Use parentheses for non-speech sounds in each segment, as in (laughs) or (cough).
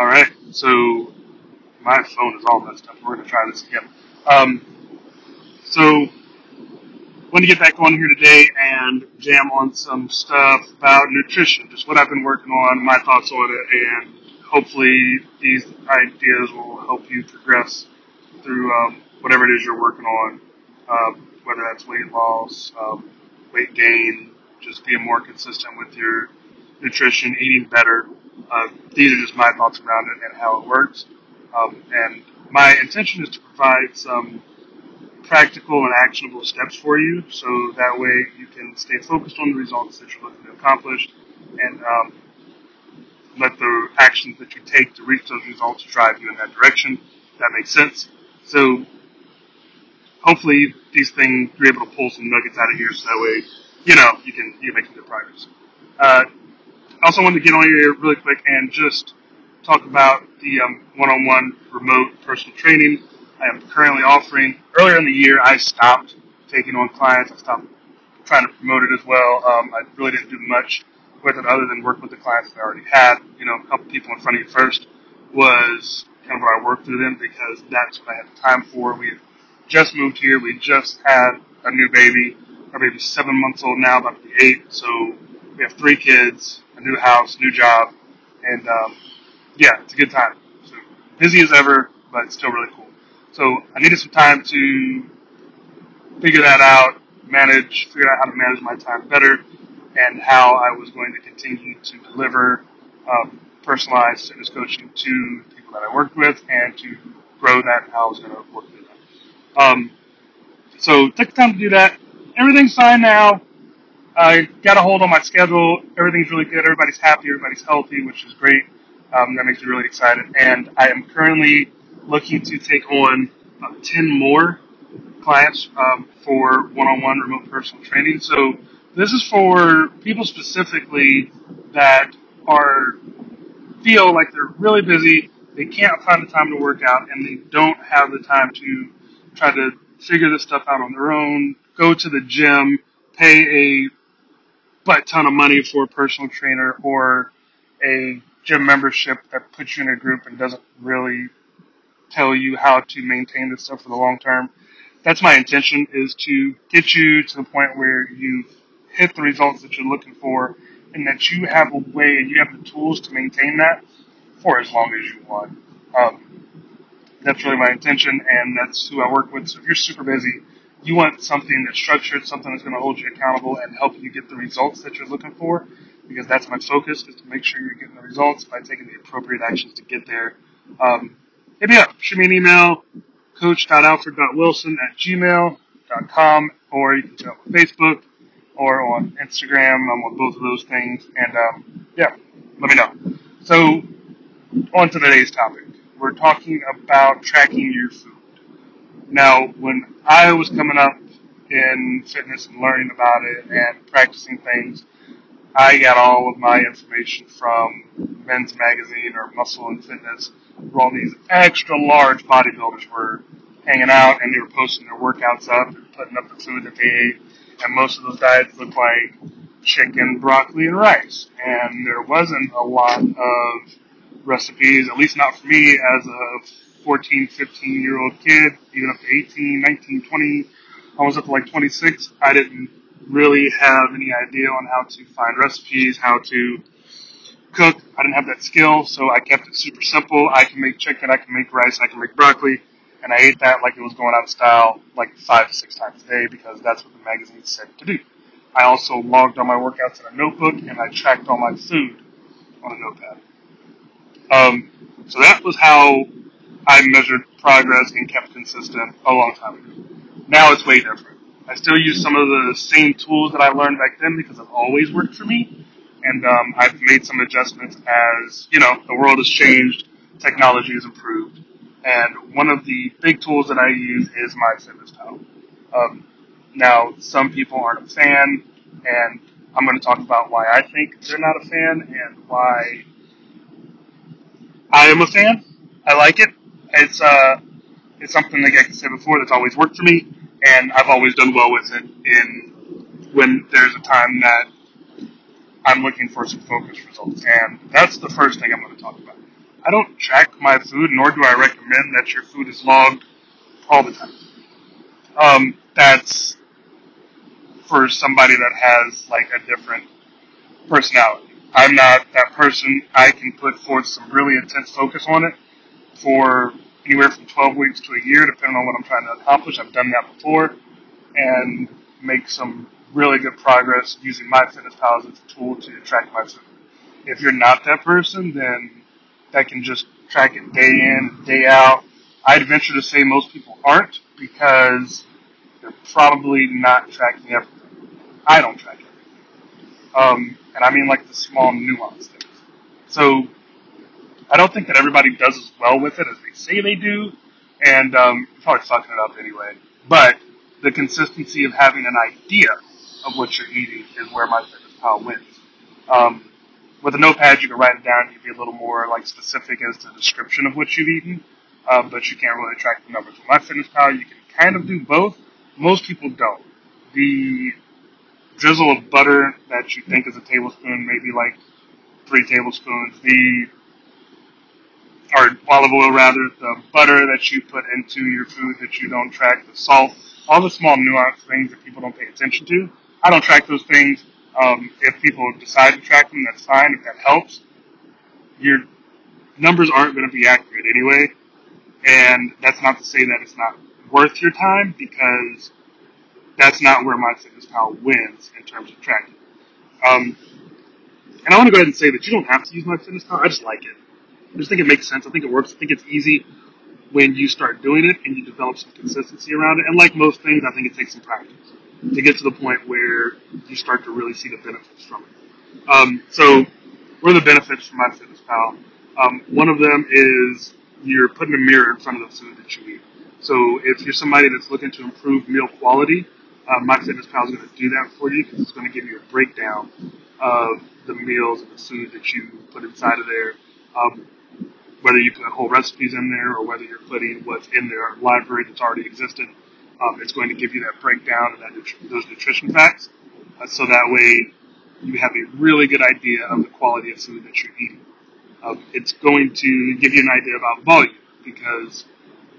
All right. So my phone is all messed up. We're going to try this again. Um, so want to get back on here today and jam on some stuff about nutrition, just what I've been working on, my thoughts on it, and hopefully these ideas will help you progress through um, whatever it is you're working on, uh, whether that's weight loss, um, weight gain, just being more consistent with your nutrition, eating better. Uh, these are just my thoughts around it and how it works. Um, and my intention is to provide some practical and actionable steps for you so that way you can stay focused on the results that you're looking to accomplish and um, let the actions that you take to reach those results drive you in that direction. That makes sense. So hopefully these things you're able to pull some nuggets out of here so that way you know you can you make some good progress. Uh, I also wanted to get on here really quick and just talk about the um, one-on-one remote personal training I am currently offering. Earlier in the year, I stopped taking on clients. I stopped trying to promote it as well. Um, I really didn't do much with it other than work with the clients that I already had. You know, a couple people in front of you first was kind of where I worked through them because that's what I had time for. We had just moved here. We just had a new baby. Our baby's seven months old now, about to be eight. So we have three kids, a new house, new job, and um, yeah, it's a good time. So busy as ever, but it's still really cool. So I needed some time to figure that out, manage, figure out how to manage my time better, and how I was going to continue to deliver um, personalized fitness coaching to people that I worked with and to grow that and how I was going to work with them. Um, so took the time to do that. Everything's fine now. I got a hold on my schedule. Everything's really good. Everybody's happy. Everybody's healthy, which is great. Um, that makes me really excited. And I am currently looking to take on uh, 10 more clients um, for one-on-one remote personal training. So this is for people specifically that are feel like they're really busy, they can't find the time to work out, and they don't have the time to try to figure this stuff out on their own, go to the gym, pay a butt ton of money for a personal trainer or a gym membership that puts you in a group and doesn't really tell you how to maintain this stuff for the long term. That's my intention is to get you to the point where you've hit the results that you're looking for and that you have a way and you have the tools to maintain that for as long as you want. Um, that's really my intention and that's who I work with. So if you're super busy, you want something that's structured, something that's going to hold you accountable and help you get the results that you're looking for because that's my focus is to make sure you're getting the results by taking the appropriate actions to get there. Um, hit me up. Shoot me an email, coach.alfred.wilson at gmail.com, or you can check out on Facebook or on Instagram. I'm on both of those things. And, um, yeah, let me know. So, on to today's topic. We're talking about tracking your food. Now, when I was coming up in fitness and learning about it and practicing things, I got all of my information from Men's Magazine or Muscle and Fitness, where all these extra large bodybuilders were hanging out and they were posting their workouts up and putting up the food that they ate. And most of those diets looked like chicken, broccoli, and rice. And there wasn't a lot of recipes, at least not for me as a 14, 15 year old kid, even up to 18, 19, 20, almost up to like 26. I didn't really have any idea on how to find recipes, how to cook. I didn't have that skill, so I kept it super simple. I can make chicken, I can make rice, I can make broccoli, and I ate that like it was going out of style like five to six times a day because that's what the magazine said to do. I also logged all my workouts in a notebook and I tracked all my food on a notepad. Um, so that was how I measured progress and kept consistent a long time ago. Now it's way different. I still use some of the same tools that I learned back then because it always worked for me. And um, I've made some adjustments as, you know, the world has changed, technology has improved. And one of the big tools that I use is MyFitnessPal. Um, now, some people aren't a fan, and I'm going to talk about why I think they're not a fan and why I am a fan. I like it. It's uh, it's something like I said before that's always worked for me, and I've always done well with it. In when there's a time that I'm looking for some focused results, and that's the first thing I'm going to talk about. I don't track my food, nor do I recommend that your food is logged all the time. Um, that's for somebody that has like a different personality. I'm not that person. I can put forth some really intense focus on it for anywhere from 12 weeks to a year, depending on what I'm trying to accomplish. I've done that before and make some really good progress using MyFitnessPal as a tool to track my food. If you're not that person, then that can just track it day in, day out. I'd venture to say most people aren't because they're probably not tracking everything. I don't track everything. Um, and I mean like the small nuance things. So I don't think that everybody does as well with it as they say they do, and um, probably fucking it up anyway. But the consistency of having an idea of what you're eating is where MyFitnessPal wins. Um, with a notepad, you can write it down. You can be a little more like specific as to the description of what you've eaten, uh, but you can't really track the numbers. With MyFitnessPal, you can kind of do both. Most people don't. The drizzle of butter that you think is a tablespoon, maybe like three tablespoons. The or olive oil rather, the butter that you put into your food that you don't track, the salt, all the small nuanced things that people don't pay attention to. I don't track those things. Um, if people decide to track them, that's fine. If that helps, your numbers aren't going to be accurate anyway. And that's not to say that it's not worth your time because that's not where MyFitnessPal wins in terms of tracking. Um, and I want to go ahead and say that you don't have to use MyFitnessPal. I just like it. I just think it makes sense. I think it works. I think it's easy when you start doing it and you develop some consistency around it. And like most things, I think it takes some practice to get to the point where you start to really see the benefits from it. Um, so, what are the benefits from MyFitnessPal? Um, one of them is you're putting a mirror in front of the food that you eat. So, if you're somebody that's looking to improve meal quality, uh, MyFitnessPal is going to do that for you because it's going to give you a breakdown of the meals and the food that you put inside of there. Um, whether you put whole recipes in there or whether you're putting what's in their library that's already existed, um, it's going to give you that breakdown and that those nutrition facts. Uh, so that way you have a really good idea of the quality of food that you're eating. Um, it's going to give you an idea about volume because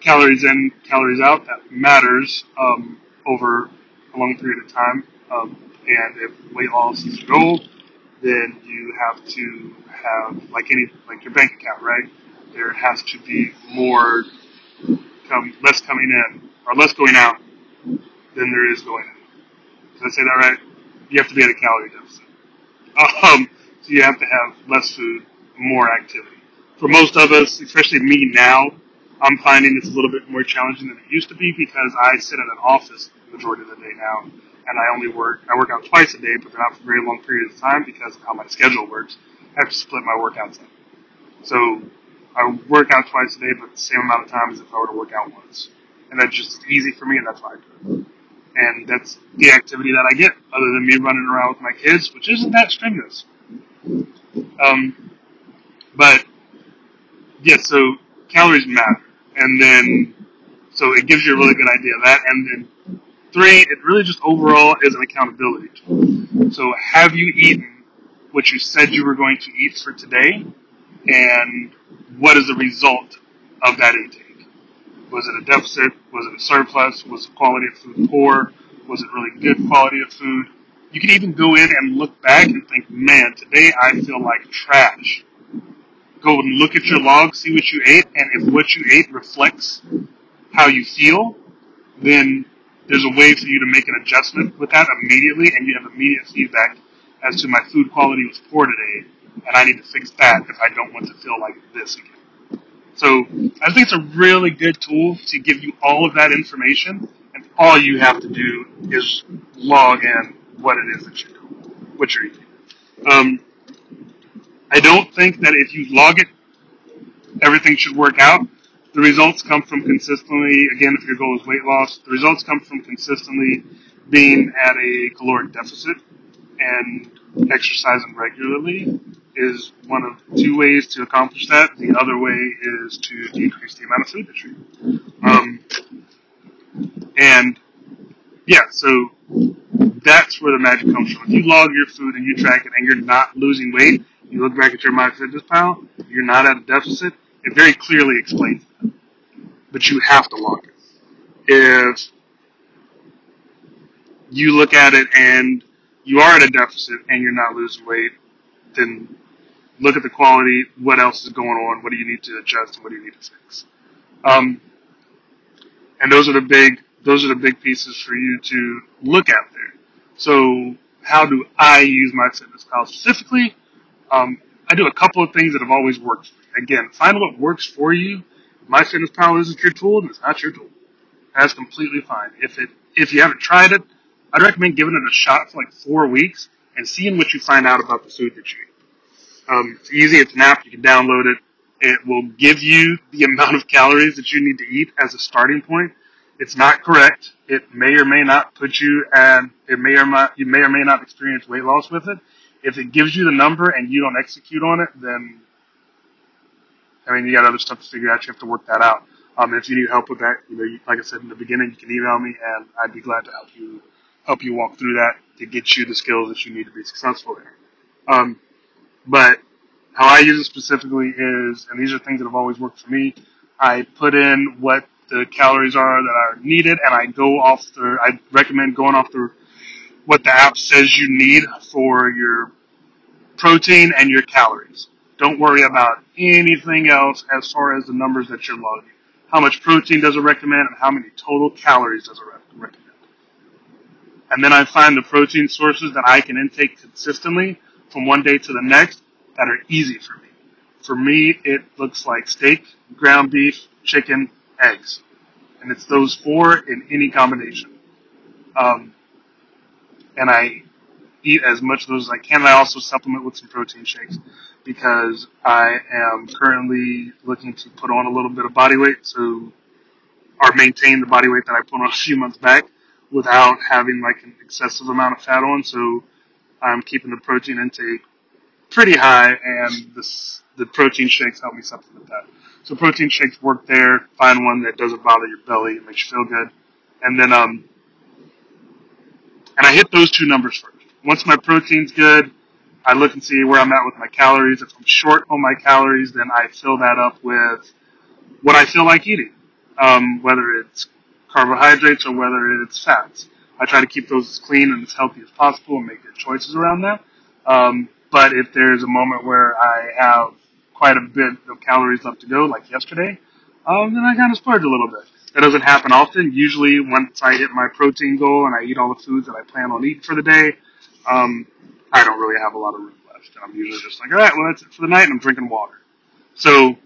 calories in, calories out, that matters um, over a long period of time. Um, and if weight loss is your goal, then you have to have like any like your bank account, right? There has to be more come less coming in or less going out than there is going in. Did I say that right? You have to be at a calorie deficit. Um, so you have to have less food, more activity. For most of us, especially me now, I'm finding it's a little bit more challenging than it used to be because I sit in an office majority of the day now, and I only work I work out twice a day, but they're not for very long periods of time because of how my schedule works. I have to split my workouts up. So I work out twice a day, but the same amount of time as if I were to work out once. And that's just easy for me, and that's why I do it. And that's the activity that I get, other than me running around with my kids, which isn't that strenuous. Um, but yeah, so calories matter, and then so it gives you a really good idea of that. And then three, it really just overall is an accountability tool. So have you eaten what you said you were going to eat for today, and what is the result of that intake? Was it a deficit? Was it a surplus? Was the quality of food poor? Was it really good quality of food? You can even go in and look back and think, man, today I feel like trash. Go and look at your log, see what you ate, and if what you ate reflects how you feel, then there's a way for you to make an adjustment with that immediately, and you have immediate feedback as to my food quality was poor today, and I need to fix that if I don't want to feel like this again. So I think it's a really good tool to give you all of that information, and all you have to do is log in what it is that you're doing, what you're eating. Um, I don't think that if you log it, everything should work out. The results come from consistently, again, if your goal is weight loss, the results come from consistently being at a caloric deficit and exercising regularly is one of two ways to accomplish that. The other way is to decrease the amount of food that you eat. Um, and yeah, so that's where the magic comes from. If you log your food and you track it and you're not losing weight, you look back at your MyFitnessPal, you're not at a deficit, it very clearly explains that. But you have to log it. If you look at it and you are at a deficit and you're not losing weight, then look at the quality, what else is going on, what do you need to adjust, what do you need to fix. Um, and those are the big those are the big pieces for you to look at there. So how do I use MyFitnessPal specifically? Um, I do a couple of things that have always worked. Again, find what works for you. My fitness MyFitnessPal isn't your tool, and it's not your tool. That's completely fine. If it if you haven't tried it, I'd recommend giving it a shot for like four weeks and seeing what you find out about the food that you eat. Um, it's easy. It's an app. You can download it. It will give you the (laughs) amount of calories that you need to eat as a starting point. It's not correct. It may or may not put you and it may or not, you may or may not experience weight loss with it. If it gives you the number and you don't execute on it, then, I mean, you got other stuff to figure out. You have to work that out. Um, if you need help with that, you know, like I said in the beginning, you can email me and I'd be glad to help you, help you walk through that to get you the skills that you need to be successful there. Um, but how I use it specifically is, and these are things that have always worked for me, I put in what the calories are that are needed and I go off the, I recommend going off the, what the app says you need for your protein and your calories. Don't worry about anything else as far as the numbers that you're logging. How much protein does it recommend and how many total calories does it recommend? And then I find the protein sources that I can intake consistently from one day to the next that are easy for me. For me, it looks like steak, ground beef, chicken, eggs. And it's those four in any combination. Um, and I eat as much of those as I can. I also supplement with some protein shakes because I am currently looking to put on a little bit of body weight, so or maintain the body weight that I put on a few months back without having like an excessive amount of fat on. So I'm keeping the protein intake pretty high, and this, the protein shakes help me supplement that. So protein shakes work there. Find one that doesn't bother your belly and makes you feel good, and then um, and I hit those two numbers first. Once my protein's good, I look and see where I'm at with my calories. If I'm short on my calories, then I fill that up with what I feel like eating, um, whether it's carbohydrates or whether it's fats. I try to keep those as clean and as healthy as possible and make good choices around that. Um, but if there's a moment where I have quite a bit of calories left to go, like yesterday, um, then I kind of splurge a little bit. That doesn't happen often. Usually, once I hit my protein goal and I eat all the foods that I plan on eating for the day, um, I don't really have a lot of room left. I'm usually just like, all right, well, that's it for the night, and I'm drinking water. So,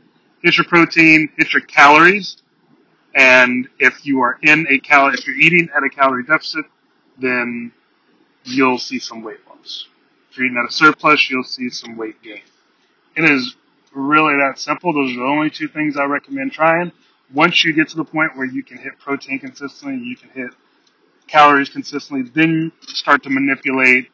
hit your protein, hit your calories, and if you are in a cal, if you're eating at a calorie deficit, then you'll see some weight loss. If you're eating at a surplus, you'll see some weight gain. It is really that simple. Those are the only two things I recommend trying. Once you get to the point where you can hit protein consistently, you can hit calories consistently, then start to manipulate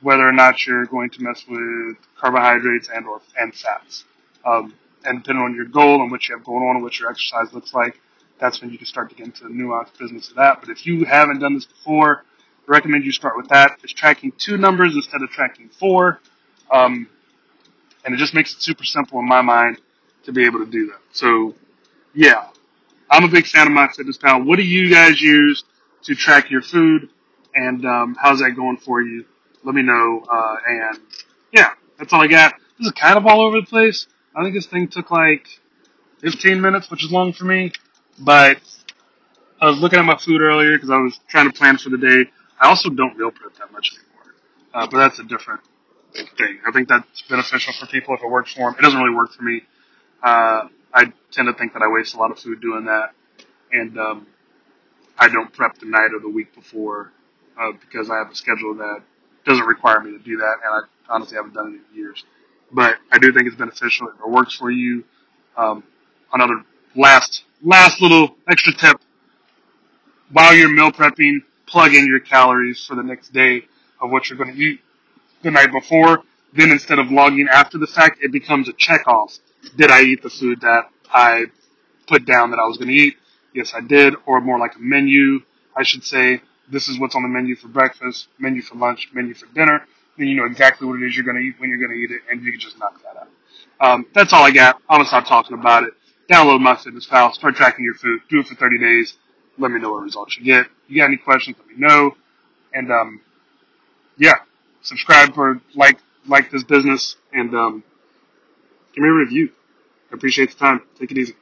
whether or not you're going to mess with carbohydrates and or and fats. Um, and depending on your goal and what you have going on and what your exercise looks like, that's when you can start to get into the nuanced business of that. But if you haven't done this before, I recommend you start with that. It's tracking two numbers instead of tracking four. Um, and it just makes it super simple in my mind to be able to do that. So, yeah, I'm a big fan of my MyFitnessPal. What do you guys use to track your food, and um, how's that going for you? Let me know. Uh, and yeah, that's all I got. This is kind of all over the place. I think this thing took like 15 minutes, which is long for me, but I was looking at my food earlier because I was trying to plan for the day. I also don't meal prep that much anymore, uh, but that's a different thing. I think that's beneficial for people if it works for them. It doesn't really work for me. Uh, I tend to think that I waste a lot of food doing that, and um, I don't prep the night or the week before uh, because I have a schedule that doesn't require me to do that, and I honestly haven't done it in years. But I do think it's beneficial if it works for you. Um, another last last little extra tip: while you're meal prepping, plug in your calories for the next day of what you're going to eat the night before. Then instead of logging after the fact, it becomes a check off. Did I eat the food that I put down that I was going to eat? Yes, I did. Or more like a menu, I should say. This is what's on the menu for breakfast, menu for lunch, menu for dinner. Then you know exactly what it is you're going to eat when you're going to eat it, and you can just knock that out. Um, that's all I got. I'm gonna stop talking about it. Download MyFitnessPal, Start tracking your food. Do it for 30 days. Let me know what results you get. You got any questions, let me know. And um, yeah, subscribe for like like this business and um, give me a review. I appreciate the time. Take it easy.